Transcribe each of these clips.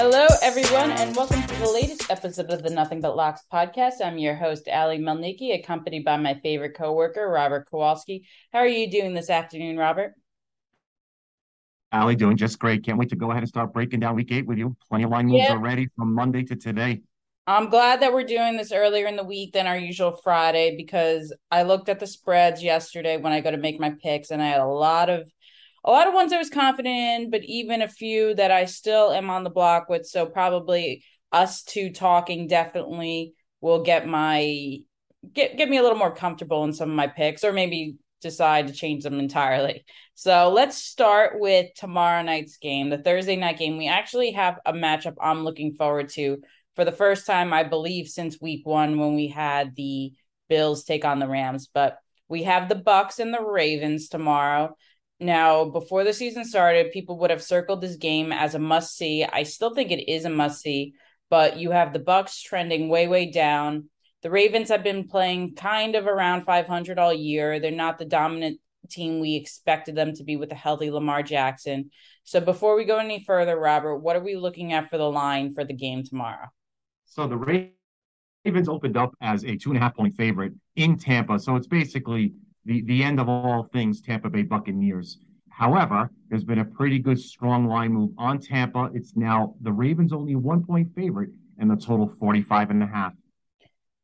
Hello, everyone, and welcome to the latest episode of the Nothing But Locks podcast. I'm your host, Ali Melnicki, accompanied by my favorite coworker, Robert Kowalski. How are you doing this afternoon, Robert? Ali, doing just great. Can't wait to go ahead and start breaking down week eight with you. Plenty of line moves Yeah. already from Monday to today. I'm glad that we're doing this earlier in the week than our usual Friday because I looked at the spreads yesterday when I go to make my picks, and I had a lot of a lot of ones I was confident in, but even a few that I still am on the block with. So probably us two talking definitely will get my get get me a little more comfortable in some of my picks, or maybe decide to change them entirely. So let's start with tomorrow night's game, the Thursday night game. We actually have a matchup I'm looking forward to for the first time, I believe, since week one when we had the Bills take on the Rams. But we have the Bucks and the Ravens tomorrow. Now, before the season started, people would have circled this game as a must see. I still think it is a must see, but you have the Bucks trending way, way down. The Ravens have been playing kind of around 500 all year. They're not the dominant team we expected them to be with a healthy Lamar Jackson. So before we go any further, Robert, what are we looking at for the line for the game tomorrow? So the Ravens opened up as a two and a half point favorite in Tampa. So it's basically the, the end of all things Tampa Bay Buccaneers. However, there's been a pretty good strong line move on Tampa. It's now the Ravens only one point favorite and the total 45 and a half.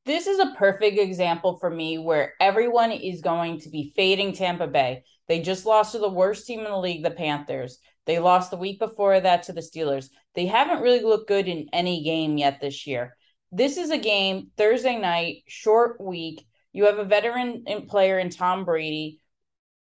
This is a perfect example for me where everyone is going to be fading Tampa Bay. They just lost to the worst team in the league, the Panthers. They lost the week before that to the Steelers. They haven't really looked good in any game yet this year. This is a game Thursday night, short week. You have a veteran player in Tom Brady,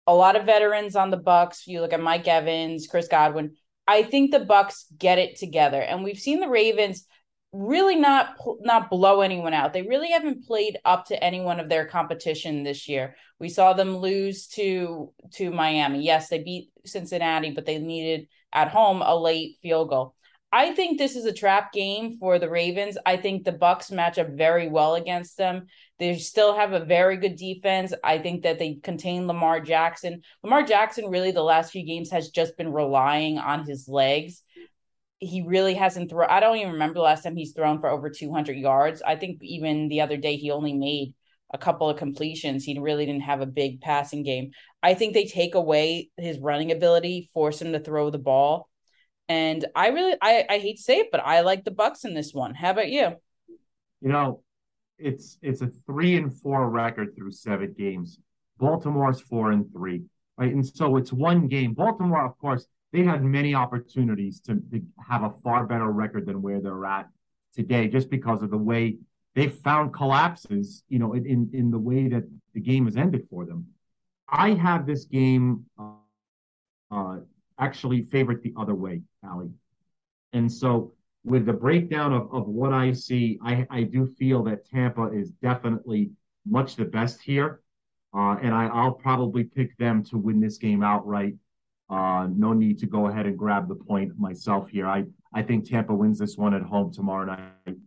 a lot of veterans on the Bucks. You look at Mike Evans, Chris Godwin. I think the Bucks get it together, and we've seen the Ravens really not not blow anyone out. They really haven't played up to any one of their competition this year. We saw them lose to to Miami. Yes, they beat Cincinnati, but they needed at home a late field goal. I think this is a trap game for the Ravens. I think the Bucks match up very well against them. They still have a very good defense. I think that they contain Lamar Jackson. Lamar Jackson really the last few games has just been relying on his legs. He really hasn't thrown. I don't even remember the last time he's thrown for over 200 yards. I think even the other day he only made a couple of completions. He really didn't have a big passing game. I think they take away his running ability, force him to throw the ball. And I really I, I hate to say it, but I like the Bucks in this one. How about you? You know, it's it's a three and four record through seven games. Baltimore's four and three. Right. And so it's one game. Baltimore, of course, they had many opportunities to, to have a far better record than where they're at today, just because of the way they found collapses, you know, in, in the way that the game has ended for them. I have this game uh, uh, actually favorite the other way, Ali. And so with the breakdown of, of what I see, I, I do feel that Tampa is definitely much the best here. Uh, and I, I'll probably pick them to win this game outright. Uh, no need to go ahead and grab the point myself here. I, I think Tampa wins this one at home tomorrow night.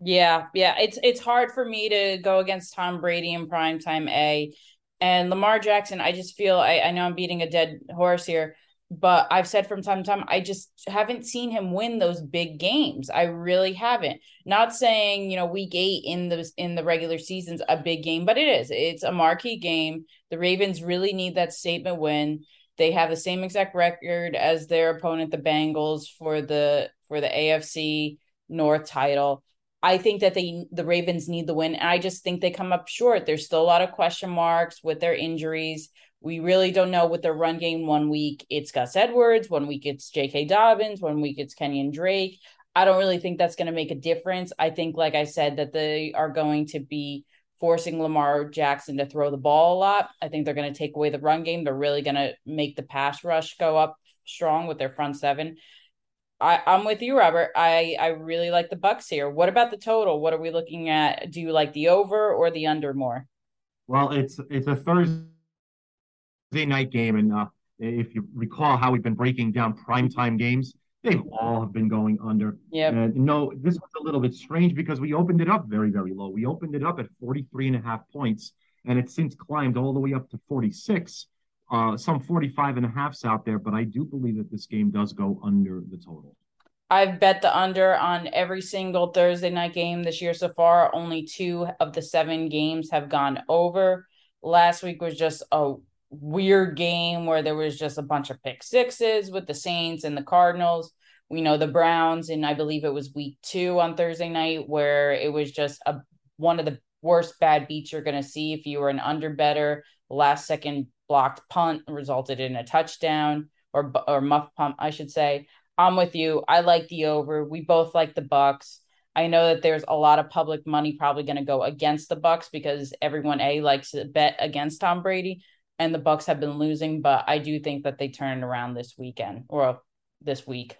Yeah, yeah. It's it's hard for me to go against Tom Brady in primetime A. And Lamar Jackson, I just feel I, I know I'm beating a dead horse here, but I've said from time to time, I just haven't seen him win those big games. I really haven't. Not saying, you know, week eight in the in the regular season's a big game, but it is. It's a marquee game. The Ravens really need that statement win. They have the same exact record as their opponent, the Bengals, for the for the AFC North title. I think that they the Ravens need the win. And I just think they come up short. There's still a lot of question marks with their injuries. We really don't know with their run game. One week it's Gus Edwards, one week it's J.K. Dobbins, one week it's Kenyon Drake. I don't really think that's going to make a difference. I think, like I said, that they are going to be forcing Lamar Jackson to throw the ball a lot. I think they're going to take away the run game. They're really going to make the pass rush go up strong with their front seven. I, I'm with you, Robert. I, I really like the Bucks here. What about the total? What are we looking at? Do you like the over or the under more? Well, it's it's a Thursday night game, and uh, if you recall how we've been breaking down primetime games, they all have been going under. Yeah. And no, this was a little bit strange because we opened it up very, very low. We opened it up at 43 and a half points, and it's since climbed all the way up to 46. Uh, some 45 and a halfs out there, but I do believe that this game does go under the total. I've bet the under on every single Thursday night game this year so far. Only two of the seven games have gone over. Last week was just a weird game where there was just a bunch of pick sixes with the Saints and the Cardinals. We know the Browns, and I believe it was week two on Thursday night where it was just a one of the worst bad beats you're going to see if you were an under better. Last second blocked punt resulted in a touchdown or or muff punt, I should say. I'm with you. I like the over. We both like the Bucks. I know that there's a lot of public money probably going to go against the Bucks because everyone a likes to bet against Tom Brady, and the Bucks have been losing. But I do think that they turn around this weekend or this week.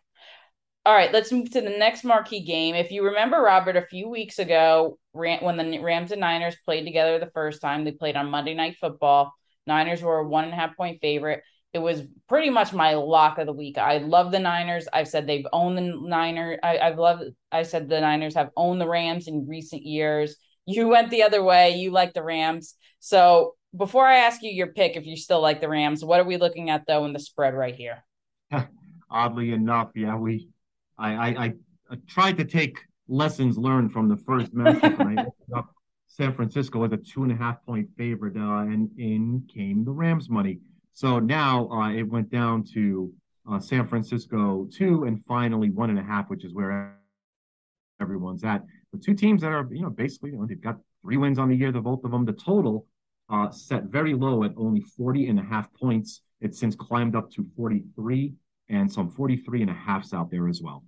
All right, let's move to the next marquee game. If you remember, Robert, a few weeks ago, when the Rams and Niners played together the first time, they played on Monday Night Football. Niners were a one and a half point favorite. It was pretty much my lock of the week. I love the Niners. I've said they've owned the Niners. I, I've loved. I said the Niners have owned the Rams in recent years. You went the other way. You like the Rams. So before I ask you your pick, if you still like the Rams, what are we looking at though in the spread right here? Oddly enough, yeah, we. I, I, I, tried to take lessons learned from the first matchup. San Francisco was a two and a half point favorite, uh, and in came the Rams money. So now uh, it went down to uh, San Francisco two and finally one and a half, which is where everyone's at. The two teams that are, you know, basically, you know, they've got three wins on the year, the both of them. The total uh, set very low at only 40 and a half points. It's since climbed up to 43 and some 43 and a halfs out there as well.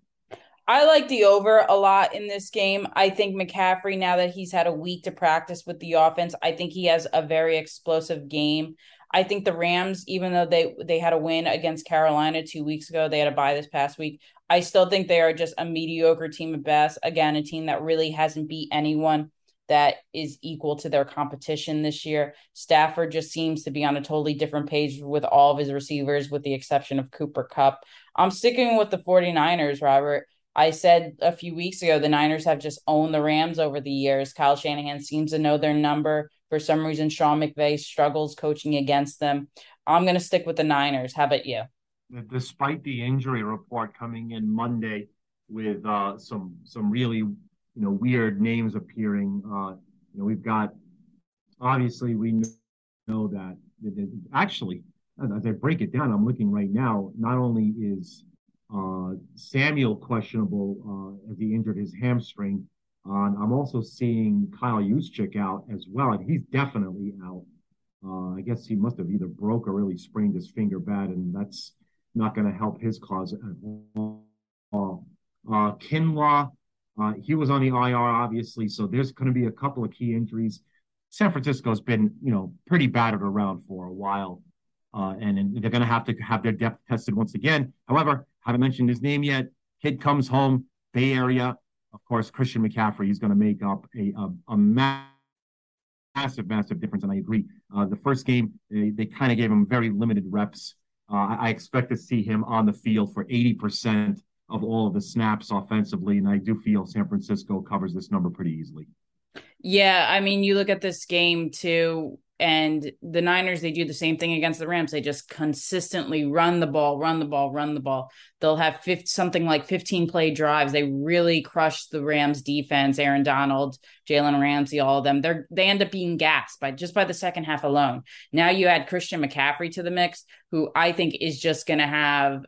I like the over a lot in this game. I think McCaffrey, now that he's had a week to practice with the offense, I think he has a very explosive game. I think the Rams, even though they they had a win against Carolina two weeks ago, they had a bye this past week. I still think they are just a mediocre team at best. Again, a team that really hasn't beat anyone that is equal to their competition this year. Stafford just seems to be on a totally different page with all of his receivers, with the exception of Cooper Kupp. I'm sticking with the 49ers, Robert. I said a few weeks ago the Niners have just owned the Rams over the years. Kyle Shanahan seems to know their number. For some reason, Sean McVay struggles coaching against them. I'm going to stick with the Niners. How about you? Despite the injury report coming in Monday with uh, some some really you know weird names appearing, uh, you know we've got obviously we know that actually as I break it down, I'm looking right now. Not only is uh, Samuel questionable uh, as he injured his hamstring, uh, I'm also seeing Kyle Juszczyk out as well, and he's definitely out. Uh, I guess he must have either broke or really sprained his finger bad, and that's not going to help his cause at all. Uh, Kinlaw, uh, he was on the IR, obviously, so there's going to be a couple of key injuries. San Francisco's been, you know, pretty battered around for a while, uh, and, and they're going to have to have their depth tested once again. However, haven't mentioned his name yet. Kid comes home, Bay Area, of course, Christian McCaffrey, he's going to make up a, a, a massive, massive difference. And I agree. Uh, the first game, they, they kind of gave him very limited reps. Uh, I, expect to see him on the field for 80% of all of the snaps offensively. And I do feel San Francisco covers this number pretty easily. Yeah. I mean, you look at this game too. And the Niners, they do the same thing against the Rams. They just consistently run the ball, run the ball, run the ball. They'll have 50, something like 15 play drives. They really crush the Rams defense, Aaron Donald, Jalen Ramsey, all of them. They're they end up being gassed by just by the second half alone. Now you add Christian McCaffrey to the mix, who I think is just going to have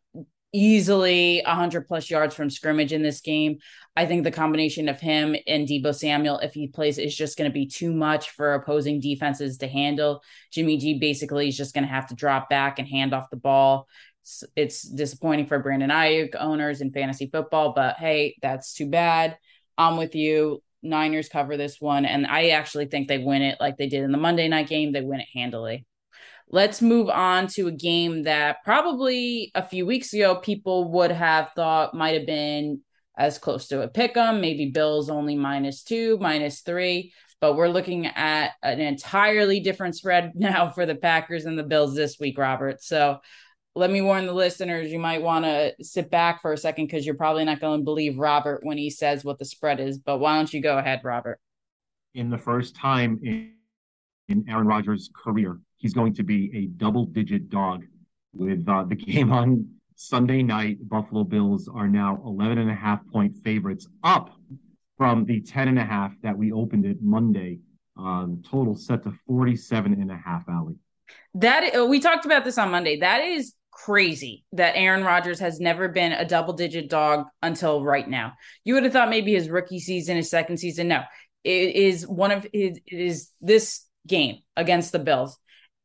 easily 100 plus yards from scrimmage in this game. I think the combination of him and Deebo Samuel, if he plays, is just going to be too much for opposing defenses to handle. Jimmy G basically is just going to have to drop back and hand off the ball. It's, it's disappointing for Brandon Aiyuk owners in fantasy football, but hey, that's too bad. I'm with you. Niners cover this one, and I actually think they win it like they did in the Monday night game. They win it handily. Let's move on to a game that probably a few weeks ago people would have thought might have been as close to a pick 'em, maybe Bills only minus two, minus three. But we're looking at an entirely different spread now for the Packers and the Bills this week, Robert. So let me warn the listeners you might want to sit back for a second because you're probably not going to believe Robert when he says what the spread is. But why don't you go ahead, Robert? In the first time in, in Aaron Rodgers' career, he's going to be a double digit dog with uh, the game on Sunday night, Buffalo Bills are now 11 and a half point favorites, up from the 10 and a half that we opened it Monday. Uh, total set to 47 and a half, Allie. That we talked about this on Monday. That is crazy that Aaron Rodgers has never been a double digit dog until right now. You would have thought maybe his rookie season, his second season. No, it is one of his, it is this game against the Bills.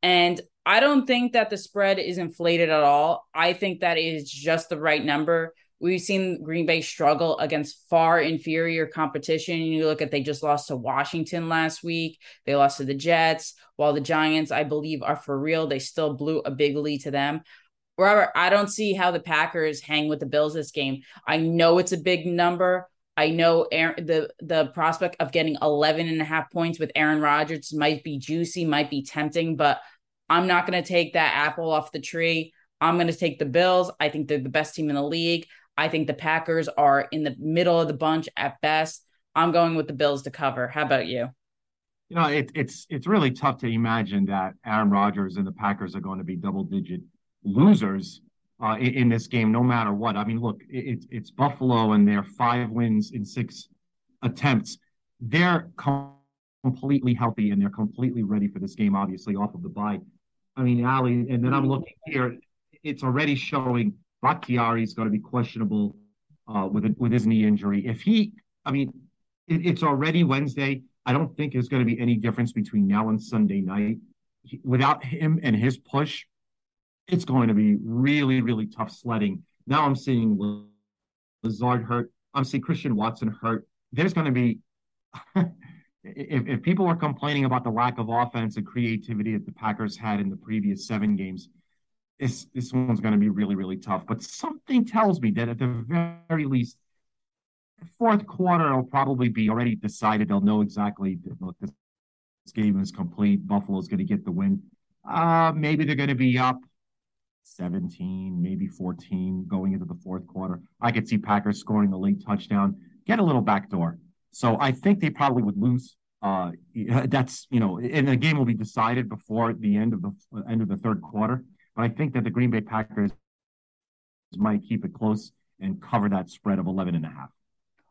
And I don't think that the spread is inflated at all. I think that is just the right number. We've seen Green Bay struggle against far inferior competition. You look at they just lost to Washington last week. They lost to the Jets, while the Giants, I believe, are for real. They still blew a big lead to them. Robert, I don't see how the Packers hang with the Bills this game. I know it's a big number. I know Aaron, the the prospect of getting 11 and a half points with Aaron Rodgers might be juicy, might be tempting, but I'm not going to take that apple off the tree. I'm going to take the Bills. I think they're the best team in the league. I think the Packers are in the middle of the bunch at best. I'm going with the Bills to cover. How about you? You know, it, it's it's really tough to imagine that Aaron Rodgers and the Packers are going to be double digit losers uh, in, in, this game, no matter what. I mean, look, it, it's Buffalo and their five wins in six attempts. They're completely healthy and they're completely ready for this game, obviously, off of the bye. I mean, Ali, and then I'm looking here, it's already showing Bakhtiari is going to be questionable uh, with, a, with his knee injury. If he, I mean, it, it's already Wednesday. I don't think there's going to be any difference between now and Sunday night. He, without him and his push, it's going to be really, really tough sledding. Now I'm seeing Lazard hurt. I'm seeing Christian Watson hurt. There's going to be, if, if people are complaining about the lack of offense and creativity that the Packers had in the previous seven games, this this one's going to be really, really tough. But something tells me that at the very least, fourth quarter will probably be already decided. They'll know exactly look, this, this game is complete. Buffalo's going to get the win. Uh, maybe they're going to be up 17, maybe 14 going into the fourth quarter. I could see Packers scoring a late touchdown, get a little backdoor. So I think they probably would lose. Uh, that's you know, and the game will be decided before the end of the end of the third quarter. But I think that the Green Bay Packers might keep it close and cover that spread of 11 and a half.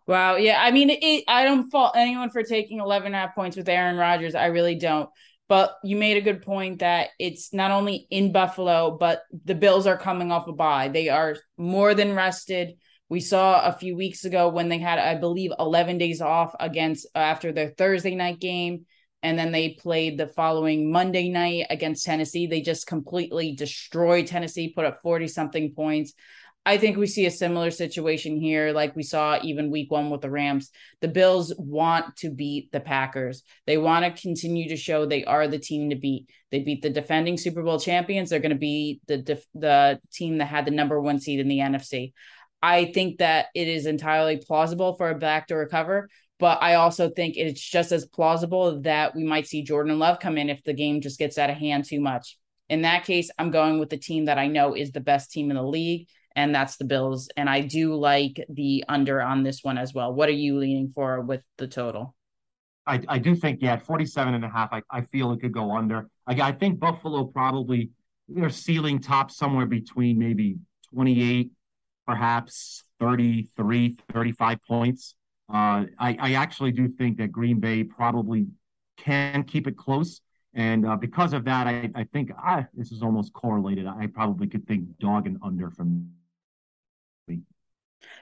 Wow. Yeah. I mean, it, I don't fault anyone for taking 11 and a half points with Aaron Rodgers. I really don't. But you made a good point that it's not only in Buffalo, but the Bills are coming off a bye. They are more than rested. We saw a few weeks ago when they had, I believe, 11 days off against uh, after their Thursday night game. And then they played the following Monday night against Tennessee. They just completely destroyed Tennessee, put up 40 something points. I think we see a similar situation here, like we saw even week one with the Rams. The Bills want to beat the Packers. They want to continue to show they are the team to beat. They beat the defending Super Bowl champions. They're going to be the the team that had the number one seed in the NFC. I think that it is entirely plausible for a backdoor recover, but I also think it's just as plausible that we might see Jordan Love come in if the game just gets out of hand too much. In that case, I'm going with the team that I know is the best team in the league and that's the Bills. And I do like the under on this one as well. What are you leaning for with the total? I, I do think, yeah, 47 and a half, I, I feel it could go under. I, I think Buffalo probably, their ceiling top somewhere between maybe 28, perhaps 33, 35 points. Uh, I, I actually do think that Green Bay probably can keep it close. And uh, because of that, I, I think ah, this is almost correlated. I probably could think dog and under from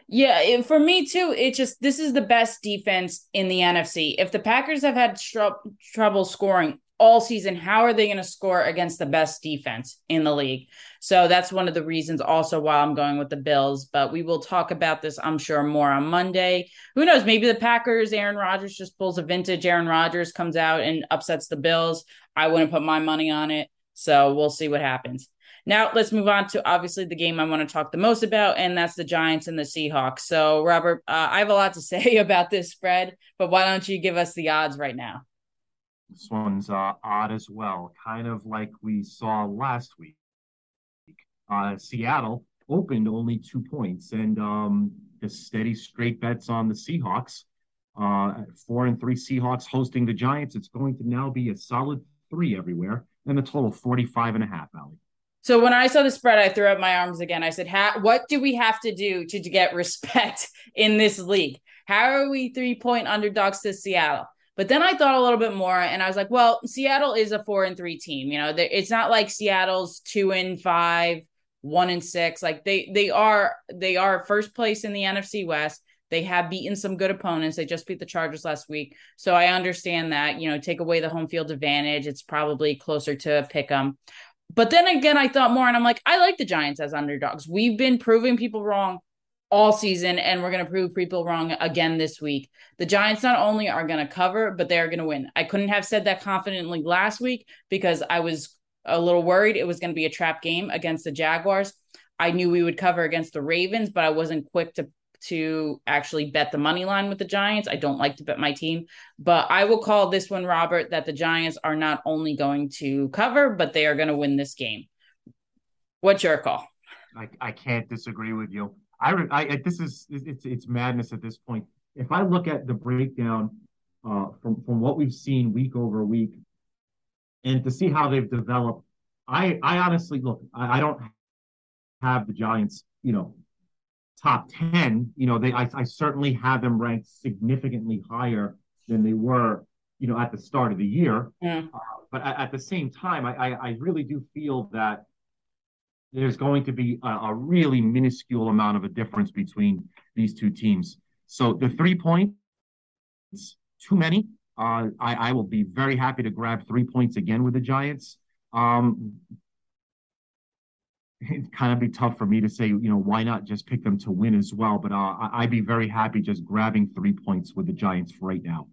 yeah, for me too, it just this is the best defense in the NFC. If the Packers have had tr- trouble scoring all season, how are they going to score against the best defense in the league? So that's one of the reasons also why I'm going with the Bills. But we will talk about this, I'm sure, more on Monday. Who knows? Maybe the Packers, Aaron Rodgers just pulls a vintage Aaron Rodgers, comes out and upsets the Bills. I wouldn't put my money on it. So we'll see what happens. Now let's move on to obviously the game I want to talk the most about, and that's the Giants and the Seahawks. So, Robert, uh, I have a lot to say about this spread, but why don't you give us the odds right now? This one's uh, odd as well, kind of like we saw last week. Uh, Seattle opened only two points, and um, the steady straight bets on the Seahawks. Uh, four and three Seahawks hosting the Giants. It's going to now be a solid three everywhere, and the total 45 and a half, Allie. So when I saw the spread, I threw up my arms again. I said, "What do we have to do to, to get respect in this league? How are we three point underdogs to Seattle?" But then I thought a little bit more, and I was like, "Well, Seattle is a four and three team. You know, it's not like Seattle's two and five, one and six. Like they they are they are first place in the NFC West. They have beaten some good opponents. They just beat the Chargers last week. So I understand that, you know, take away the home field advantage. It's probably closer to pick them. But then again, I thought more and I'm like, I like the Giants as underdogs. We've been proving people wrong all season, and we're going to prove people wrong again this week. The Giants not only are going to cover, but they're going to win. I couldn't have said that confidently last week because I was a little worried it was going to be a trap game against the Jaguars. I knew we would cover against the Ravens, but I wasn't quick to to actually bet the money line with the Giants. I don't like to bet my team, but I will call this one, Robert, that the Giants are not only going to cover, but they are going to win this game. What's your call? I, I can't disagree with you. I, I this is it's it's madness at this point. If I look at the breakdown uh, from from what we've seen week over week, and to see how they've developed, I I honestly look. I, I don't have the Giants, you know, top 10, you know, they I, I certainly have them ranked significantly higher than they were, you know, at the start of the year. Uh, but at, at, the same time, I, I, I, really do feel that there's going to be a, a, really minuscule amount of a difference between these two teams. So the three points, too many. Uh, I, I will be very happy to grab three points again with the Giants. Um, it'd kind of be tough for me to say, you know, why not just pick them to win as well? But uh, I'd be very happy just grabbing three points with the Giants right now.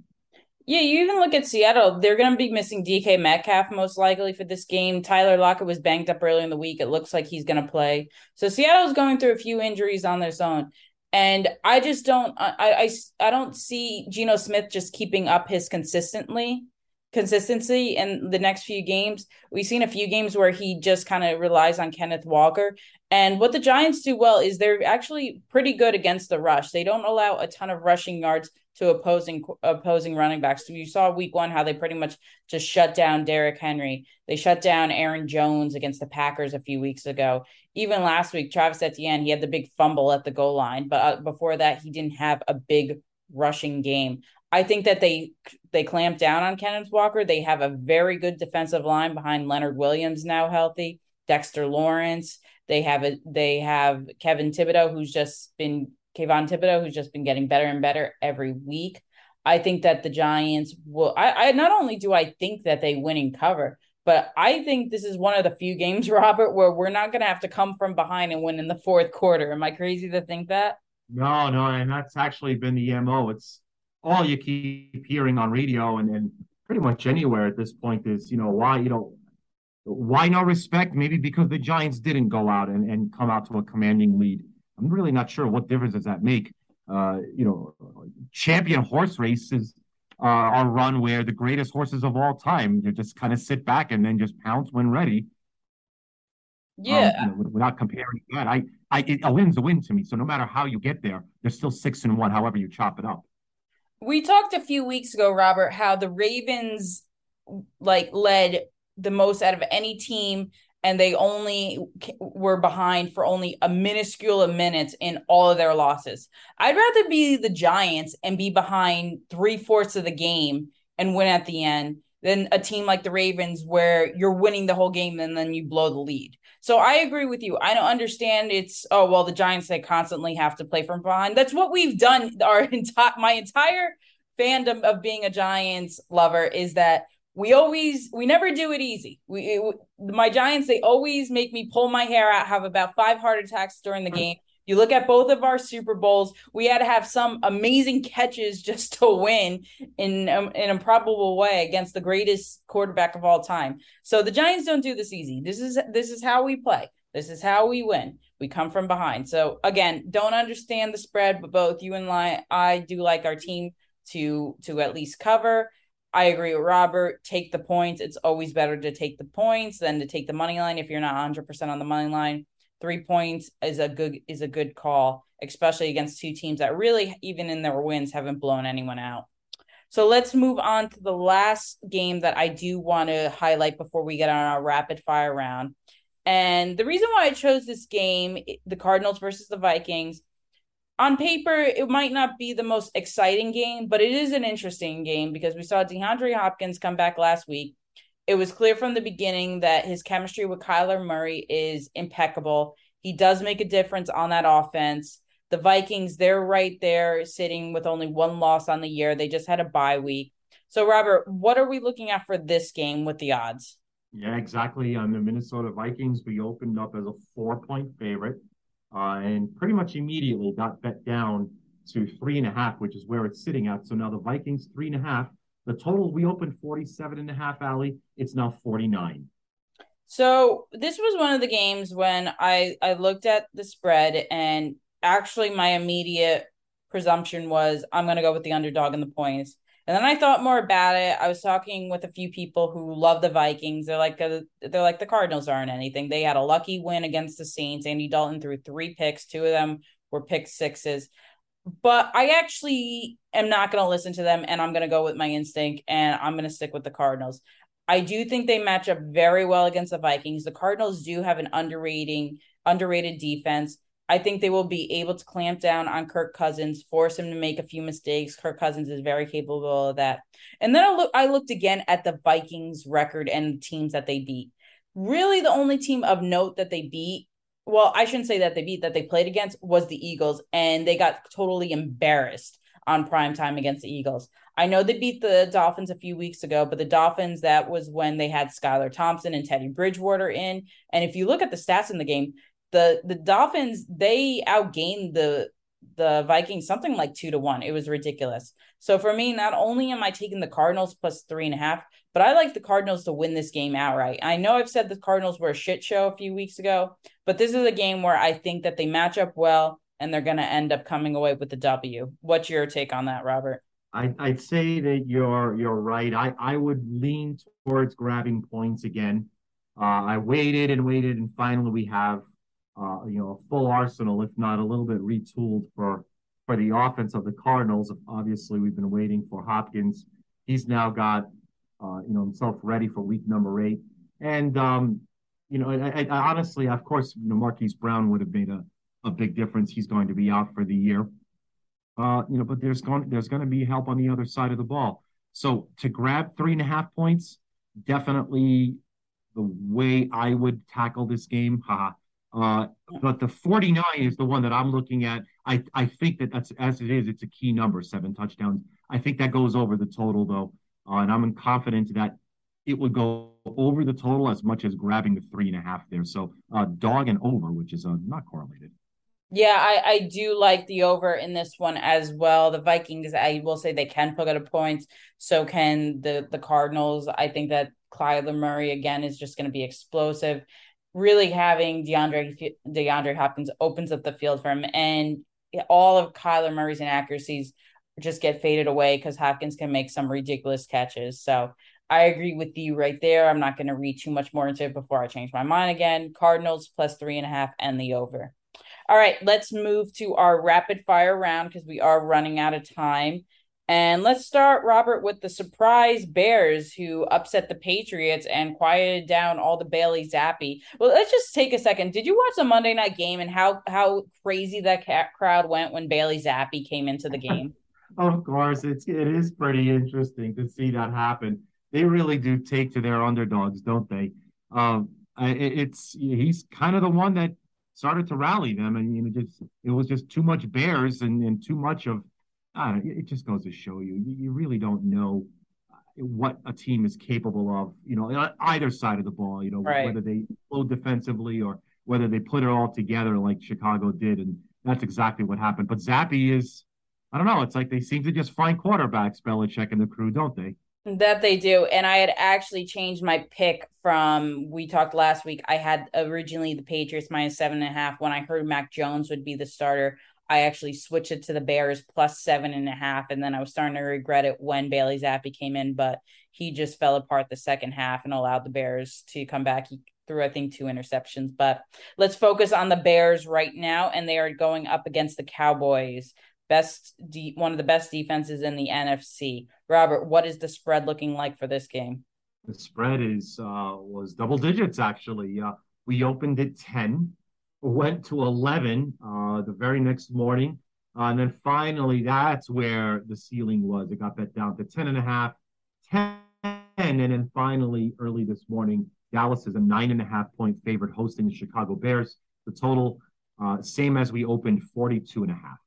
Yeah, you even look at Seattle. They're going to be missing DK Metcalf most likely for this game. Tyler Lockett was banged up early in the week. It looks like he's going to play. So Seattle's going through a few injuries on their own. And I just don't, I, I, I don't see Geno Smith just keeping up his consistently consistency in the next few games. We've seen a few games where he just kind of relies on Kenneth Walker. And what the Giants do well is they're actually pretty good against the rush. They don't allow a ton of rushing yards to opposing opposing running backs. So you saw week one how they pretty much just shut down Derrick Henry. They shut down Aaron Jones against the Packers a few weeks ago. Even last week, Travis Etienne, he had the big fumble at the goal line, but uh, before that, he didn't have a big rushing game. I think that they they clamp down on Kenneth Walker. They have a very good defensive line behind Leonard Williams now healthy, Dexter Lawrence. They have a they have Kevin Thibodeaux who's just been Kayvon Thibodeaux who's just been getting better and better every week. I think that the Giants will. I, I not only do I think that they win in cover, but I think this is one of the few games, Robert, where we're not going to have to come from behind and win in the fourth quarter. Am I crazy to think that? No, no, and that's actually been the mo. It's all you keep hearing on radio and, and pretty much anywhere at this point is, you know, why, you know, why no respect? Maybe because the Giants didn't go out and, and come out to a commanding lead. I'm really not sure what difference does that make. Uh, you know, champion horse races uh, are run where the greatest horses of all time you just kind of sit back and then just pounce when ready. Yeah, um, you know, without comparing that, I, I, it, a win's a win to me. So no matter how you get there, there's still six and one, however you chop it up we talked a few weeks ago, Robert, how the Ravens like led the most out of any team and they only were behind for only a minuscule of minutes in all of their losses. I'd rather be the Giants and be behind three fourths of the game and win at the end than a team like the Ravens where you're winning the whole game and then you blow the lead. So I agree with you. I don't understand it's oh well the Giants they constantly have to play from behind. That's what we've done our entire my entire fandom of being a Giants lover is that we always we never do it easy. We it, my Giants they always make me pull my hair out, have about 5 heart attacks during the game. You look at both of our Super Bowls, we had to have some amazing catches just to win in um, in a improbable way against the greatest quarterback of all time. So the Giants don't do this easy. This is this is how we play. This is how we win. We come from behind. So again, don't understand the spread, but both you and I, I do like our team to to at least cover. I agree with Robert. Take the points. It's always better to take the points than to take the money line if you're not 100% on the money line three points is a good is a good call, especially against two teams that really, even in their wins, haven't blown anyone out. So let's move on to the last game that I do want to highlight before we get on our rapid fire round. And the reason why I chose this game, the Cardinals versus the Vikings, on paper, it might not be the most exciting game, but it is an interesting game because we saw DeAndre Hopkins come back last week. It was clear from the beginning that his chemistry with Kyler Murray is impeccable. He does make a difference on that offense. The Vikings, they're right there sitting with only one loss on the year. They just had a bye week. So, Robert, what are we looking at for this game with the odds? Yeah, exactly. On the Minnesota Vikings, we opened up as a four point favorite uh, and pretty much immediately got bet down to three and a half, which is where it's sitting at. So now the Vikings three and a half. The total we opened 47 and a half, Allie. It's now 49. So this was one of the games when I I looked at the spread and actually my immediate presumption was I'm going to go with the underdog in the points. And then I thought more about it. I was talking with a few people who love the Vikings. They're like a, they're like the Cardinals aren't anything. They had a lucky win against the Saints. Andy Dalton threw three picks. Two of them were pick sixes. But I actually am not going to listen to them, and I'm going to go with my instinct, and I'm going to stick with the Cardinals. I do think they match up very well against the Vikings. The Cardinals do have an underrating, underrated defense. I think they will be able to clamp down on Kirk Cousins, force him to make a few mistakes. Kirk Cousins is very capable of that. And then I look I looked again at the Vikings record and teams that they beat. Really the only team of note that they beat, well, I shouldn't say that they beat that they played against was the Eagles and they got totally embarrassed on prime time against the Eagles. I know they beat the Dolphins a few weeks ago, but the Dolphins, that was when they had Skylar Thompson and Teddy Bridgewater in. And if you look at the stats in the game, the the Dolphins they outgained the the Vikings something like two to one. It was ridiculous. So for me, not only am I taking the Cardinals plus three and a half, but I like the Cardinals to win this game outright. I know I've said the Cardinals were a shit show a few weeks ago, but this is a game where I think that they match up well and they're going to end up coming away with the W. What's your take on that, Robert? I, I'd say that you're you're right. I, I would lean towards grabbing points again. Uh, I waited and waited, and finally we have uh, you know, a full arsenal, if not a little bit retooled for for the offense of the Cardinals. Obviously, we've been waiting for Hopkins. He's now got uh, you know himself ready for week number eight, and um, you know, I, I, honestly, of course, you know, Marquise Brown would have made a, a big difference. He's going to be out for the year. Uh, you know, but there's going there's going to be help on the other side of the ball. So to grab three and a half points, definitely the way I would tackle this game. Haha. Uh, but the 49 is the one that I'm looking at. I, I think that that's as it is, it's a key number, seven touchdowns. I think that goes over the total though. Uh, and I'm confident that it would go over the total as much as grabbing the three and a half there. So uh, dog and over, which is uh, not correlated. Yeah, I, I do like the over in this one as well. The Vikings, I will say they can put up points. So can the the Cardinals. I think that Kyler Murray again is just going to be explosive really having DeAndre DeAndre Hopkins opens up the field for him, and all of Kyler Murray's inaccuracies just get faded away because Hopkins can make some ridiculous catches. So I agree with you right there. I'm not going to read too much more into it before I change my mind again. Cardinals plus three and a half and the over. All right, let's move to our rapid fire round because we are running out of time. And let's start, Robert, with the surprise Bears who upset the Patriots and quieted down all the Bailey Zappe. Well, let's just take a second. Did you watch the Monday night game and how how crazy that crowd went when Bailey Zappe came into the game? of course, it's it is pretty interesting to see that happen. They really do take to their underdogs, don't they? Um, it, it's he's kind of the one that started to rally them, and you know, just it was just too much Bears and, and too much of I don't know, it just goes to show you, you really don't know uh, what a team is capable of, you know, either side of the ball, you know, right. whether they load defensively or whether they put it all together like Chicago did. And that's exactly what happened. But Zappe is, I don't know, it's like they seem to just find quarterbacks, Belichick and the crew, don't they? That they do. And I had actually changed my pick from we talked last week. I had originally the Patriots minus seven and a half when I heard Mac Jones would be the starter. I actually switched it to the Bears plus seven and a half. And then I was starting to regret it when Bailey Zappe came in, but he just fell apart the second half and allowed the Bears to come back. He threw, I think, two interceptions. But let's focus on the Bears right now. And they are going up against the Cowboys. Best de- one of the best defenses in the NFC. Robert, what is the spread looking like for this game? The spread is uh was double digits actually. Uh We opened at 10, went to 11 uh, the very next morning. Uh, and then finally, that's where the ceiling was. It got bet down to 10 and a half, 10. And then finally, early this morning, Dallas is a nine and a half point favorite hosting the Chicago Bears. The total, uh, same as we opened, 42 and a half.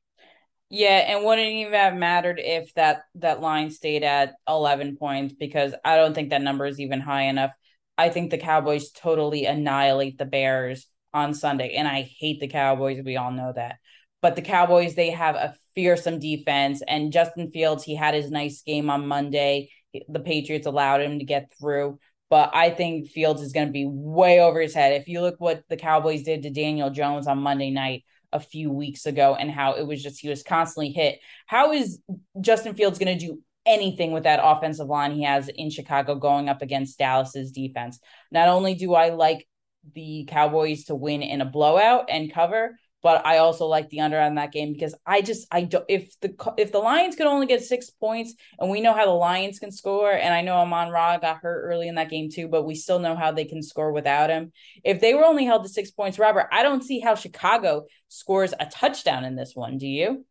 Yeah, and wouldn't even have mattered if that that line stayed at 11 points because I don't think that number is even high enough. I think the Cowboys totally annihilate the Bears on Sunday, and I hate the Cowboys. We all know that. But the Cowboys, they have a fearsome defense, and Justin Fields, he had his nice game on Monday. The Patriots allowed him to get through, but I think Fields is going to be way over his head. If you look what the Cowboys did to Daniel Jones on Monday night, a few weeks ago and how it was just he was constantly hit. How is Justin Fields going to do anything with that offensive line he has in Chicago going up against Dallas's defense? Not only do I like the Cowboys to win in a blowout and cover, but I also like the under on that game because I just I don't if the if the Lions could only get six points and we know how the Lions can score and I know Amon Ra got hurt early in that game too, but we still know how they can score without him. If they were only held to six points, Robert, I don't see how Chicago scores a touchdown in this one. Do you?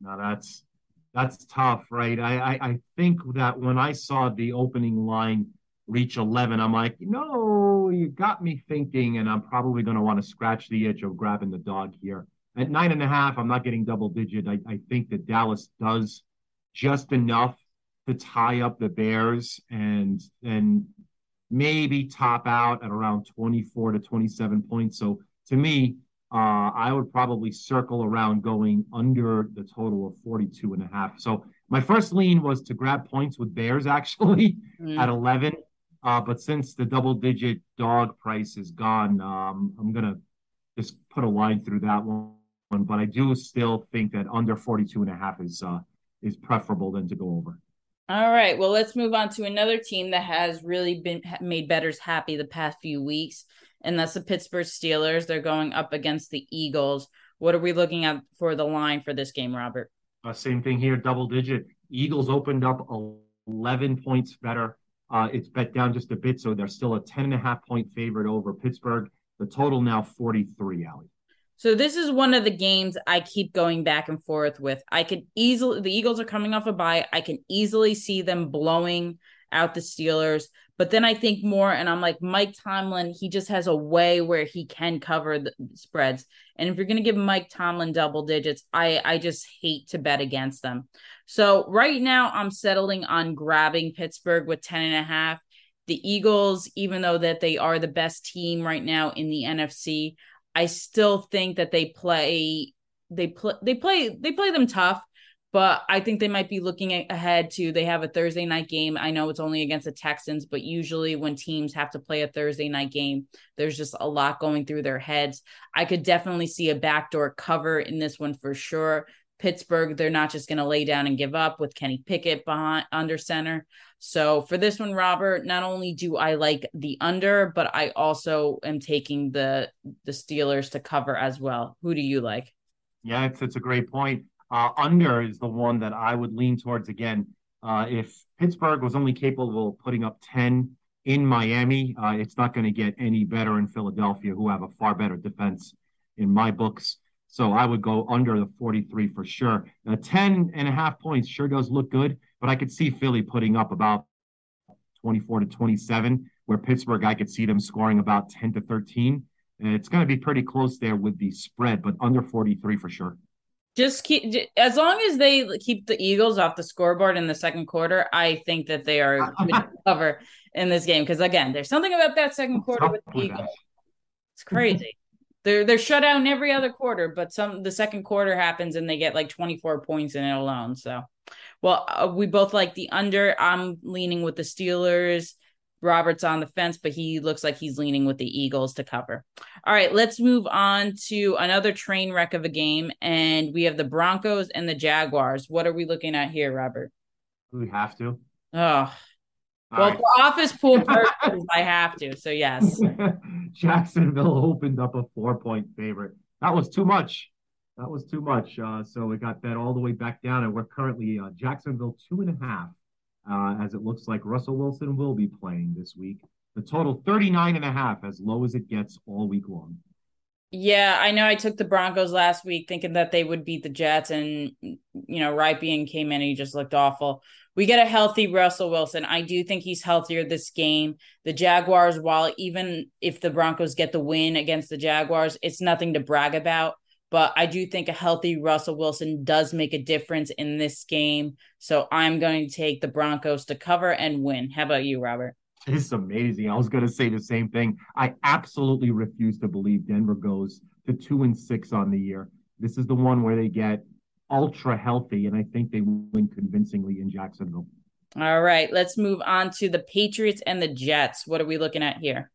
No, that's that's tough, right? I I, I think that when I saw the opening line reach 11, I'm like, no, you got me thinking, and I'm probably going to want to scratch the itch of grabbing the dog here. At nine and a half, I'm not getting double digit. I, I think that Dallas does just enough to tie up the Bears and and maybe top out at around 24 to 27 points. So to me, uh, I would probably circle around going under the total of 42 and a half. So my first lean was to grab points with Bears actually mm. at 11. Uh, but since the double digit dog price is gone, um, I'm going to just put a line through that one. But I do still think that under 42 and a half is, uh, is preferable than to go over. All right. Well, let's move on to another team that has really been made betters happy the past few weeks, and that's the Pittsburgh Steelers. They're going up against the Eagles. What are we looking at for the line for this game, Robert? Uh, same thing here, double digit. Eagles opened up 11 points better uh, it's bet down just a bit, so they're still a 10 and a half point favorite over Pittsburgh. The total now 43, Allie. So this is one of the games I keep going back and forth with. I could easily the Eagles are coming off a bye. I can easily see them blowing out the Steelers. But then I think more, and I'm like, Mike Tomlin, he just has a way where he can cover the spreads. And if you're going to give Mike Tomlin double digits, I, I just hate to bet against them. So right now, I'm settling on grabbing Pittsburgh with 10 and a half. The Eagles, even though that they are the best team right now in the NFC, I still think that they play they play they play they play them tough but I think they might be looking ahead to they have a Thursday night game. I know it's only against the Texans, but usually when teams have to play a Thursday night game, there's just a lot going through their heads. I could definitely see a backdoor cover in this one for sure. Pittsburgh, they're not just going to lay down and give up with Kenny Pickett behind under center. So for this one, Robert, not only do I like the under, but I also am taking the the Steelers to cover as well. Who do you like? Yeah, it's, it's a great point. Uh, under is the one that I would lean towards again. Uh, if Pittsburgh was only capable of putting up 10 in Miami, uh, it's not going to get any better in Philadelphia, who have a far better defense in my books. So I would go under the 43 for sure. Now, 10 and a half points sure does look good, but I could see Philly putting up about 24 to 27, where Pittsburgh, I could see them scoring about 10 to 13. And it's going to be pretty close there with the spread, but under 43 for sure just keep as long as they keep the Eagles off the scoreboard in the second quarter. I think that they are cover in this game because again, there's something about that second quarter with the Eagles. It's crazy. they're they're shut out in every other quarter, but some the second quarter happens and they get like 24 points in it alone. So, well, uh, we both like the under. I'm leaning with the Steelers. Robert's on the fence, but he looks like he's leaning with the Eagles to cover. All right, let's move on to another train wreck of a game. And we have the Broncos and the Jaguars. What are we looking at here, Robert? We have to. Oh, well, right. for office pool purposes, I have to. So, yes. Jacksonville opened up a four point favorite. That was too much. That was too much. Uh, so we got that all the way back down, and we're currently uh, Jacksonville two and a half uh, as it looks like Russell Wilson will be playing this week. The total 39 and a half, as low as it gets all week long. Yeah, I know I took the Broncos last week thinking that they would beat the Jets, and you know, being came in and he just looked awful. We get a healthy Russell Wilson. I do think he's healthier this game. The Jaguars, while even if the Broncos get the win against the Jaguars, it's nothing to brag about. But I do think a healthy Russell Wilson does make a difference in this game. So I'm going to take the Broncos to cover and win. How about you, Robert? It's amazing. I was going to say the same thing. I absolutely refuse to believe Denver goes to two and six on the year. This is the one where they get ultra healthy, and I think they win convincingly in Jacksonville. All right, let's move on to the Patriots and the Jets. What are we looking at here?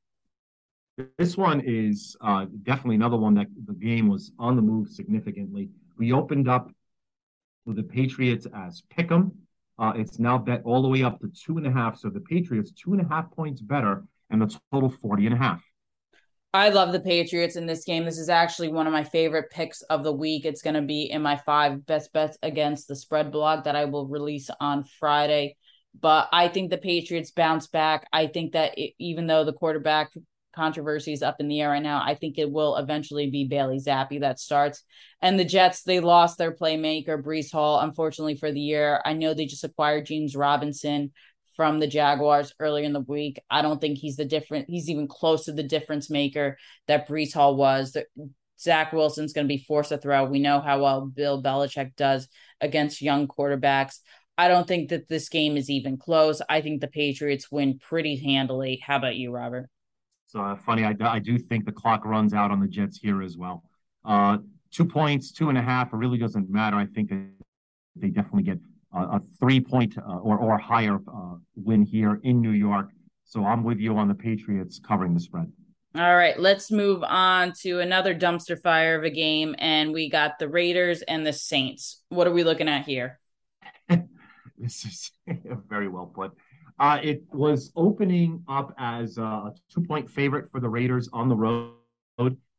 This one is uh, definitely another one that the game was on the move significantly. We opened up with the Patriots as pick'em uh, it's now bet all the way up to two and a half. So the Patriots, two and a half points better, and the total 40 and a half. I love the Patriots in this game. This is actually one of my favorite picks of the week. It's going to be in my five best bets against the spread blog that I will release on Friday. But I think the Patriots bounce back. I think that it, even though the quarterback controversy is up in the air right now. I think it will eventually be Bailey Zappe that starts. And the Jets, they lost their playmaker, Breece Hall, unfortunately for the year. I know they just acquired James Robinson from the Jaguars earlier in the week. I don't think he's the different, he's even close to the difference maker that Breece Hall was. Zach Wilson's going to be forced to throw. We know how well Bill Belichick does against young quarterbacks. I don't think that this game is even close. I think the Patriots win pretty handily. How about you, Robert? It's uh, funny. I, I do think the clock runs out on the Jets here as well. Uh, two points, two and a half. It really doesn't matter. I think they definitely get a, a three point uh, or or higher uh, win here in New York. So I'm with you on the Patriots covering the spread. All right, let's move on to another dumpster fire of a game, and we got the Raiders and the Saints. What are we looking at here? this is very well put. Uh, it was opening up as a two point favorite for the Raiders on the road.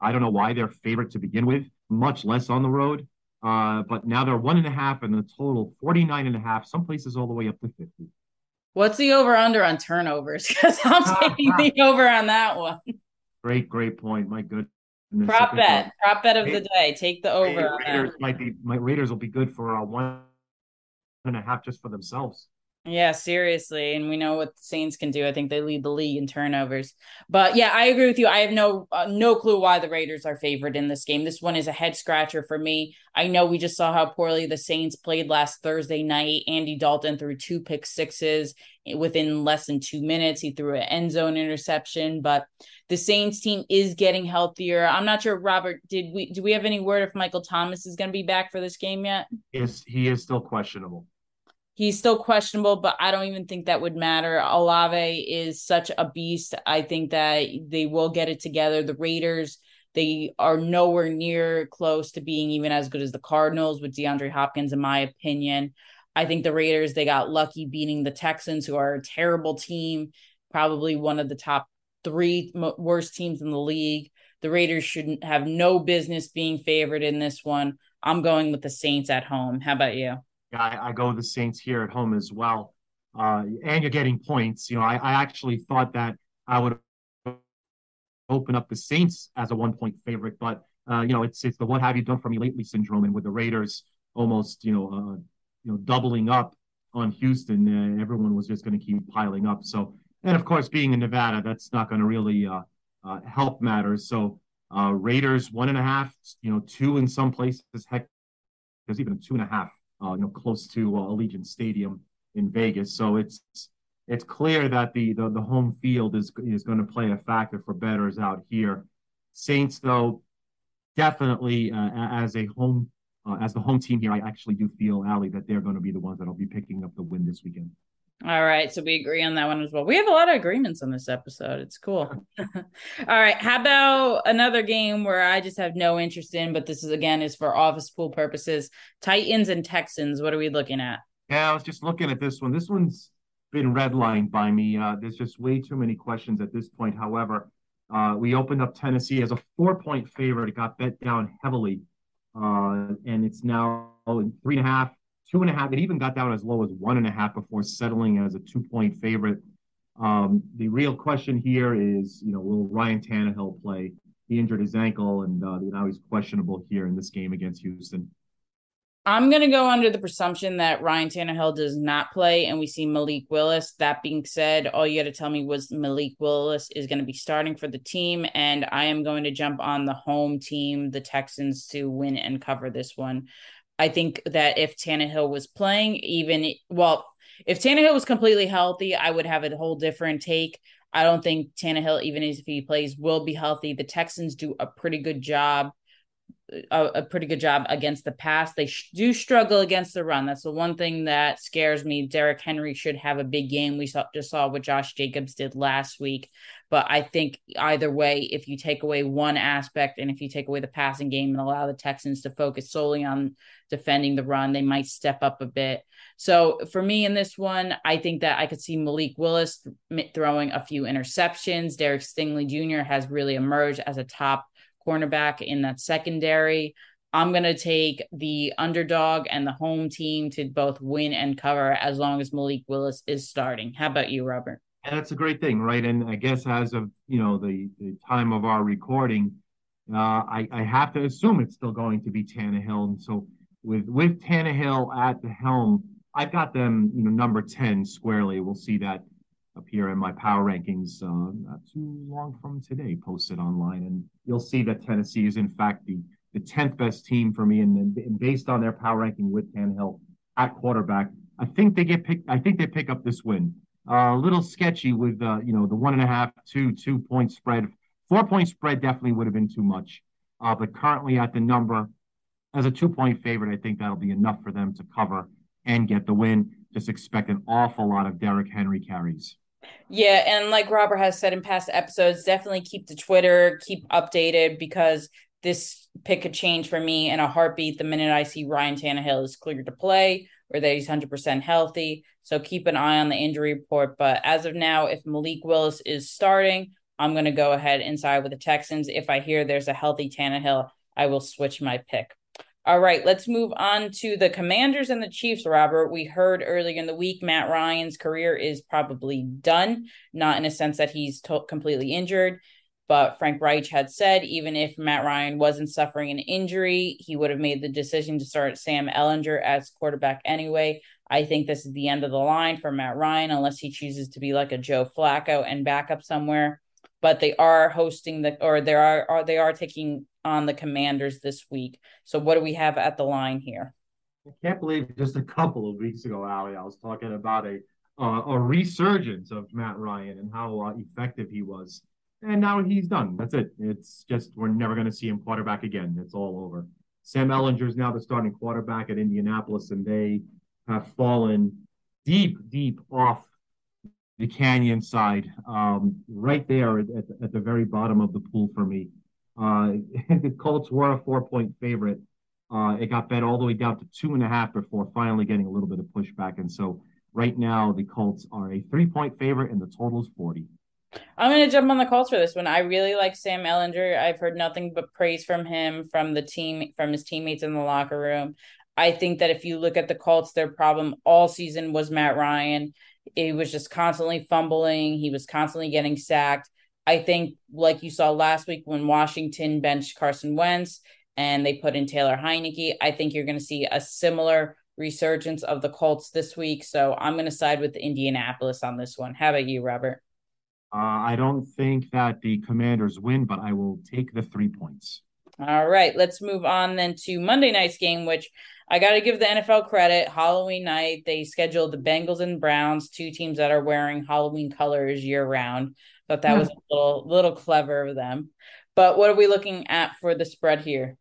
I don't know why they're favorite to begin with, much less on the road. Uh, but now they're one and a half and the total 49 and a half, some places all the way up to 50. What's the over under on turnovers? Because I'm taking the over on that one. Great, great point. My good. Prop bet, prop bet of the day. Take the over. Raiders might be my Raiders will be good for a one and a half just for themselves. Yeah, seriously, and we know what the Saints can do. I think they lead the league in turnovers. But yeah, I agree with you. I have no uh, no clue why the Raiders are favored in this game. This one is a head scratcher for me. I know we just saw how poorly the Saints played last Thursday night. Andy Dalton threw two pick sixes within less than 2 minutes. He threw an end zone interception, but the Saints team is getting healthier. I'm not sure Robert, did we do we have any word if Michael Thomas is going to be back for this game yet? Yes, he is still questionable. He's still questionable, but I don't even think that would matter. Olave is such a beast. I think that they will get it together. The Raiders, they are nowhere near close to being even as good as the Cardinals with DeAndre Hopkins, in my opinion. I think the Raiders, they got lucky beating the Texans, who are a terrible team, probably one of the top three worst teams in the league. The Raiders shouldn't have no business being favored in this one. I'm going with the Saints at home. How about you? I, I go the Saints here at home as well. Uh, and you're getting points. You know, I, I actually thought that I would open up the Saints as a one point favorite, but uh, you know, it's it's the what have you done for me lately syndrome, and with the Raiders almost you know uh, you know doubling up on Houston, uh, everyone was just going to keep piling up. So, and of course, being in Nevada, that's not going to really uh, uh, help matters. So, Raiders one and a half, you know, two in some places. Heck, there's even two and a half you know, close to uh, Allegiant Stadium in Vegas. So it's it's clear that the the, the home field is is going to play a factor for bettors out here. Saints, though, definitely uh, as a home uh, as the home team here, I actually do feel, Ali, that they're going to be the ones that'll be picking up the win this weekend. All right, so we agree on that one as well. We have a lot of agreements on this episode. It's cool. All right, how about another game where I just have no interest in, but this is again is for office pool purposes. Titans and Texans. What are we looking at? Yeah, I was just looking at this one. This one's been redlined by me. Uh, there's just way too many questions at this point. However, uh, we opened up Tennessee as a four-point favorite. It got bet down heavily, uh, and it's now three and a half two and a half. It even got down as low as one and a half before settling as a two point favorite. Um, the real question here is, you know, will Ryan Tannehill play? He injured his ankle, and uh, now he's questionable here in this game against Houston. I'm going to go under the presumption that Ryan Tannehill does not play and we see Malik Willis. That being said, all you got to tell me was Malik Willis is going to be starting for the team. And I am going to jump on the home team, the Texans, to win and cover this one. I think that if Tannehill was playing, even, well, if Tannehill was completely healthy, I would have a whole different take. I don't think Tannehill, even if he plays, will be healthy. The Texans do a pretty good job a, a, pretty good job against the pass. They sh- do struggle against the run. That's the one thing that scares me. Derrick Henry should have a big game. We saw just saw what Josh Jacobs did last week. But I think either way, if you take away one aspect and if you take away the passing game and allow the Texans to focus solely on defending the run, they might step up a bit. So for me in this one, I think that I could see Malik Willis throwing a few interceptions. Derek Stingley Jr. has really emerged as a top cornerback in that secondary. I'm going to take the underdog and the home team to both win and cover as long as Malik Willis is starting. How about you, Robert? And that's a great thing, right? And I guess as of you know the, the time of our recording, uh, I, I have to assume it's still going to be Tannehill. And so with with Tannehill at the helm, I've got them, you know, number ten squarely. We'll see that appear in my power rankings uh, not too long from today, posted online, and you'll see that Tennessee is in fact the the tenth best team for me, and, and based on their power ranking with Tannehill at quarterback, I think they get picked. I think they pick up this win. A little sketchy with uh, you know the one and a half, two, two point spread. Four point spread definitely would have been too much, uh, but currently at the number as a two point favorite, I think that'll be enough for them to cover and get the win. Just expect an awful lot of Derrick Henry carries. Yeah, and like Robert has said in past episodes, definitely keep the Twitter, keep updated because this pick could change for me in a heartbeat the minute I see Ryan Tannehill is cleared to play or that he's 100% healthy. So keep an eye on the injury report. But as of now, if Malik Willis is starting, I'm going to go ahead inside with the Texans. If I hear there's a healthy Tannehill, I will switch my pick. All right, let's move on to the Commanders and the Chiefs, Robert. We heard earlier in the week Matt Ryan's career is probably done, not in a sense that he's to- completely injured, but Frank Reich had said even if Matt Ryan wasn't suffering an injury, he would have made the decision to start Sam Ehlinger as quarterback anyway. I think this is the end of the line for Matt Ryan, unless he chooses to be like a Joe Flacco and back up somewhere. But they are hosting the, or they are, are they are taking on the Commanders this week. So what do we have at the line here? I can't believe just a couple of weeks ago, Ali, I was talking about a uh, a resurgence of Matt Ryan and how uh, effective he was, and now he's done. That's it. It's just we're never going to see him quarterback again. It's all over. Sam Ehlinger is now the starting quarterback at Indianapolis, and they have fallen deep, deep off the canyon side, um, right there at, at the very bottom of the pool for me. Uh, the Colts were a four point favorite. Uh, it got bet all the way down to two and a half before finally getting a little bit of pushback. And so right now, the Colts are a three point favorite, and the total is 40. I'm going to jump on the Colts for this one. I really like Sam Ehlinger. I've heard nothing but praise from him, from the team, from his teammates in the locker room. I think that if you look at the Colts, their problem all season was Matt Ryan. He was just constantly fumbling. He was constantly getting sacked. I think, like you saw last week when Washington benched Carson Wentz and they put in Taylor Heinicke, I think you're going to see a similar resurgence of the Colts this week. So I'm going to side with Indianapolis on this one. How about you, Robert? Uh, I don't think that the Commanders win, but I will take the three points. All right, let's move on then to Monday night's game, which I got to give the NFL credit. Halloween night, they scheduled the Bengals and Browns, two teams that are wearing Halloween colors year round. Thought that was a little little clever of them. But what are we looking at for the spread here?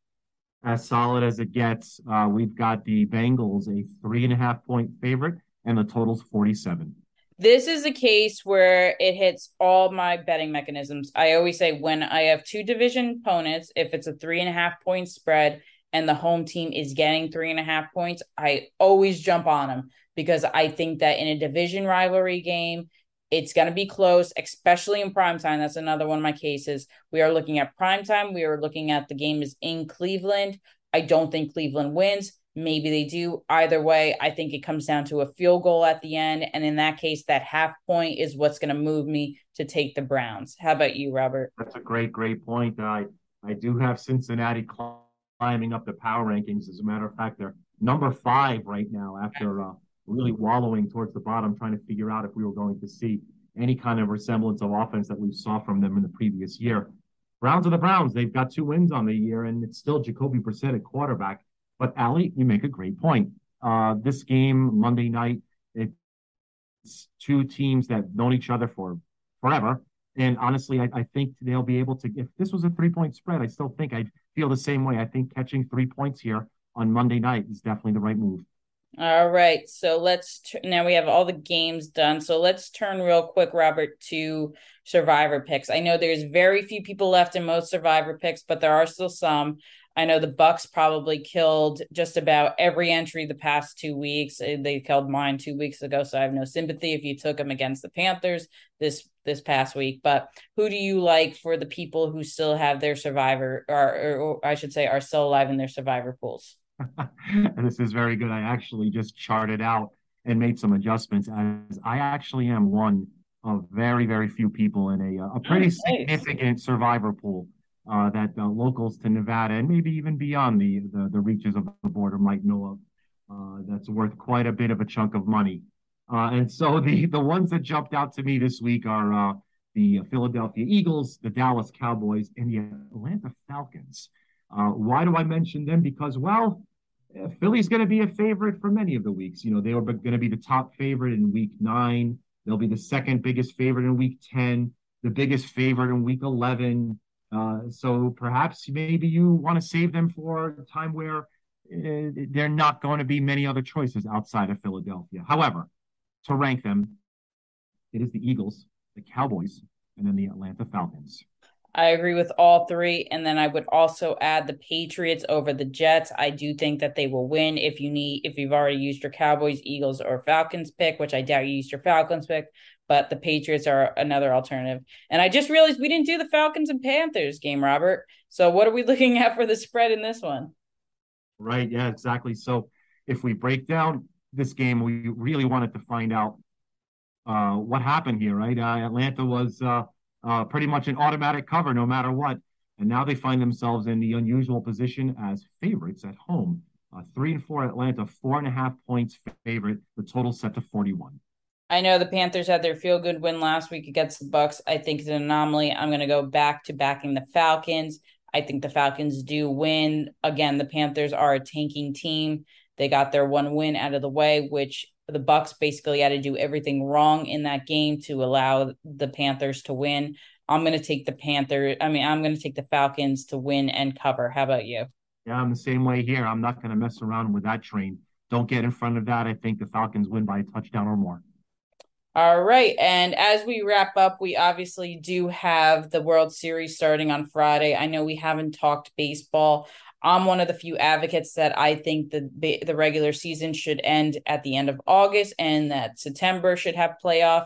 As solid as it gets. Uh, we've got the Bengals a three and a half point favorite, and the total's 47. This is a case where it hits all my betting mechanisms. I always say when I have two division opponents, if it's a three and a half point spread and the home team is getting three and a half points, I always jump on them because I think that in a division rivalry game, it's going to be close, especially in prime time. That's another one of my cases. We are looking at prime time. We are looking at the game is in Cleveland. I don't think Cleveland wins. Maybe they do. Either way, I think it comes down to a field goal at the end. And in that case, that half point is what's going to move me to take the Browns. How about you, Robert? That's a great, great point. I I do have Cincinnati climbing up the power rankings. As a matter of fact, they're number five right now after uh, really wallowing towards the bottom, trying to figure out if we were going to see any kind of resemblance of offense that we saw from them in the previous year. Browns are the Browns. They've got two wins on the year, and it's still Jacoby Brissett at quarterback. But Ali, you make a great point. Uh, this game Monday night, it's two teams that known each other for forever. And honestly, I, I think they'll be able to. If this was a three point spread, I still think I'd feel the same way. I think catching three points here on Monday night is definitely the right move. All right. So let's t- now we have all the games done. So let's turn real quick, Robert, to survivor picks. I know there's very few people left in most survivor picks, but there are still some. I know the Bucs probably killed just about every entry the past two weeks. Uh, they killed mine two weeks ago, so I have no sympathy if you took them against the Panthers this this past week. But who do you like for the people who still have their survivor, or, or, or I should say, are still alive in their survivor pools? this is very good. I actually just charted out and made some adjustments as I actually am one of very, very few people in a, a pretty oh, nice. significant survivor pool uh, that uh, locals to Nevada and maybe even beyond the, the, the reaches of the border might know of. Uh, that's worth quite a bit of a chunk of money. Uh, and so the the ones that jumped out to me this week are uh, the Philadelphia Eagles, the Dallas Cowboys, and the Atlanta Falcons. Why do I mention them? Because, well, uh, Philly's going to be a favorite for many of the weeks. You know, they were going to be the top favorite in week nine. They'll be the second biggest favorite in week 10, the biggest favorite in week 11. Uh, so perhaps maybe you want to save them for a time where uh, there are not going to be many other choices outside of Philadelphia. However, to rank them, it is the Eagles, the Cowboys, and then the Atlanta Falcons. I agree with all three. And then I would also add the Patriots over the Jets. I do think that they will win if you need if you've already used your Cowboys, Eagles, or Falcons pick, which I doubt you used your Falcons pick, but the Patriots are another alternative. And I just realized we didn't do the Falcons and Panthers game, Robert. So what are we looking at for the spread in this one? Right. Yeah, exactly. So if we break down this game, we really wanted to find out uh, what happened here, right? Uh, Atlanta was uh, uh, pretty much an automatic cover no matter what. And now they find themselves in the unusual position as favorites at home. Uh, three and four Atlanta, four and a half points favorite. The total set to 41. I know the Panthers had their feel good win last week against the Bucs. I think it's an anomaly. I'm going to go back to backing the Falcons. I think the Falcons do win. Again, the Panthers are a tanking team. They got their one win out of the way, which the Bucs basically had to do everything wrong in that game to allow the Panthers to win. I'm going to take the Panthers. I mean, I'm going to take the Falcons to win and cover. How about you? Yeah, I'm the same way here. I'm not going to mess around with that train. Don't get in front of that. I think the Falcons win by a touchdown or more. All right. And as we wrap up, we obviously do have the World Series starting on Friday. I know we haven't talked baseball. I'm one of the few advocates that I think the the regular season should end at the end of August and that September should have playoff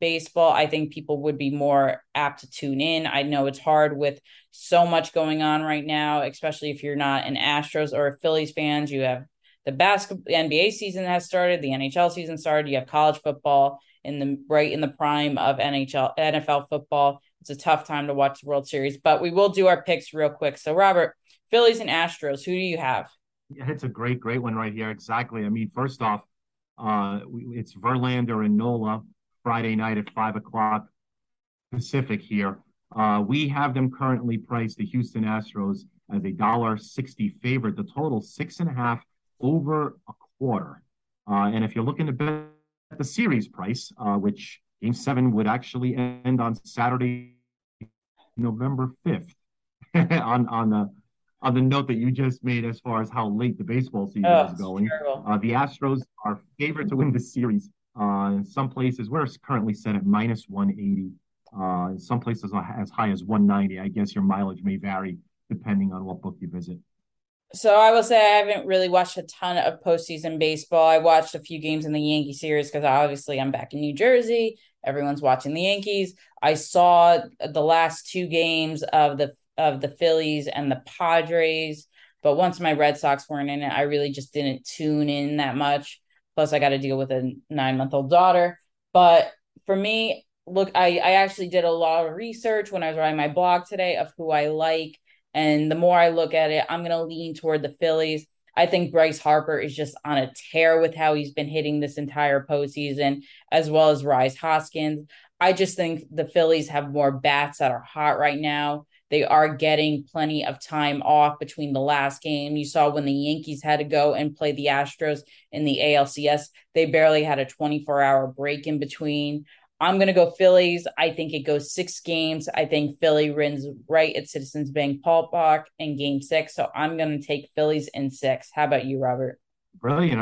baseball. I think people would be more apt to tune in. I know it's hard with so much going on right now, especially if you're not an Astros or a Phillies fans. You have the basketball NBA season has started, the NHL season started, you have college football in the right in the prime of NHL NFL football. It's a tough time to watch the World Series, but we will do our picks real quick. So Robert, Phillies and Astros. Who do you have? Yeah, it's a great, great one right here. Exactly. I mean, first off, uh, it's Verlander and Nola Friday night at five o'clock Pacific here. Uh, we have them currently priced the Houston Astros as a dollar sixty favorite. The total six and a half over a quarter. Uh, and if you're looking to bet the series price, uh, which Game Seven would actually end on Saturday, November fifth, on on the on the note that you just made as far as how late the baseball season oh, is going. Uh, the Astros are favored to win the series. Uh, in some places, we're currently set at minus 180. Uh, in some places, as high as 190. I guess your mileage may vary depending on what book you visit. So I will say I haven't really watched a ton of postseason baseball. I watched a few games in the Yankee series because obviously I'm back in New Jersey. Everyone's watching the Yankees. I saw the last two games of the of the Phillies and the Padres. But once my Red Sox weren't in it, I really just didn't tune in that much. Plus, I got to deal with a nine month old daughter. But for me, look, I, I actually did a lot of research when I was writing my blog today of who I like. And the more I look at it, I'm going to lean toward the Phillies. I think Bryce Harper is just on a tear with how he's been hitting this entire postseason, as well as Rhys Hoskins. I just think the Phillies have more bats that are hot right now. They are getting plenty of time off between the last game. You saw when the Yankees had to go and play the Astros in the ALCS, they barely had a 24 hour break in between. I'm going to go Phillies. I think it goes six games. I think Philly wins right at Citizens Bank Ballpark in game six. So I'm going to take Phillies in six. How about you, Robert? Brilliant.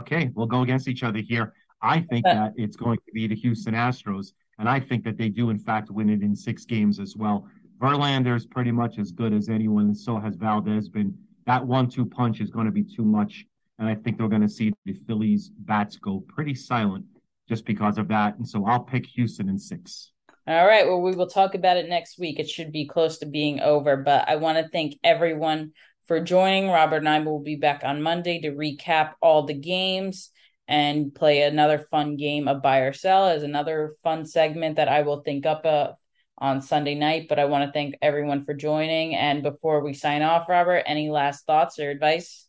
Okay. We'll go against each other here. I think uh. that it's going to be the Houston Astros. And I think that they do, in fact, win it in six games as well. Verlander is pretty much as good as anyone, and so has Valdez been. That one two punch is going to be too much. And I think they're going to see the Phillies bats go pretty silent just because of that. And so I'll pick Houston in six. All right. Well, we will talk about it next week. It should be close to being over, but I want to thank everyone for joining. Robert and I will be back on Monday to recap all the games and play another fun game of buy or sell as another fun segment that I will think up uh, on Sunday night. But I want to thank everyone for joining. And before we sign off, Robert, any last thoughts or advice?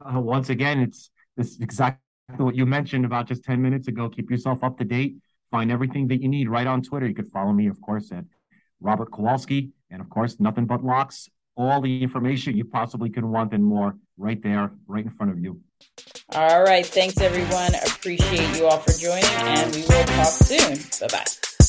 Uh, once again, it's this what you mentioned about just 10 minutes ago. Keep yourself up to date. Find everything that you need right on Twitter. You could follow me, of course, at Robert Kowalski. And of course, nothing but locks. All the information you possibly could want and more right there, right in front of you. All right. Thanks, everyone. Appreciate you all for joining, and we will talk soon. Bye bye.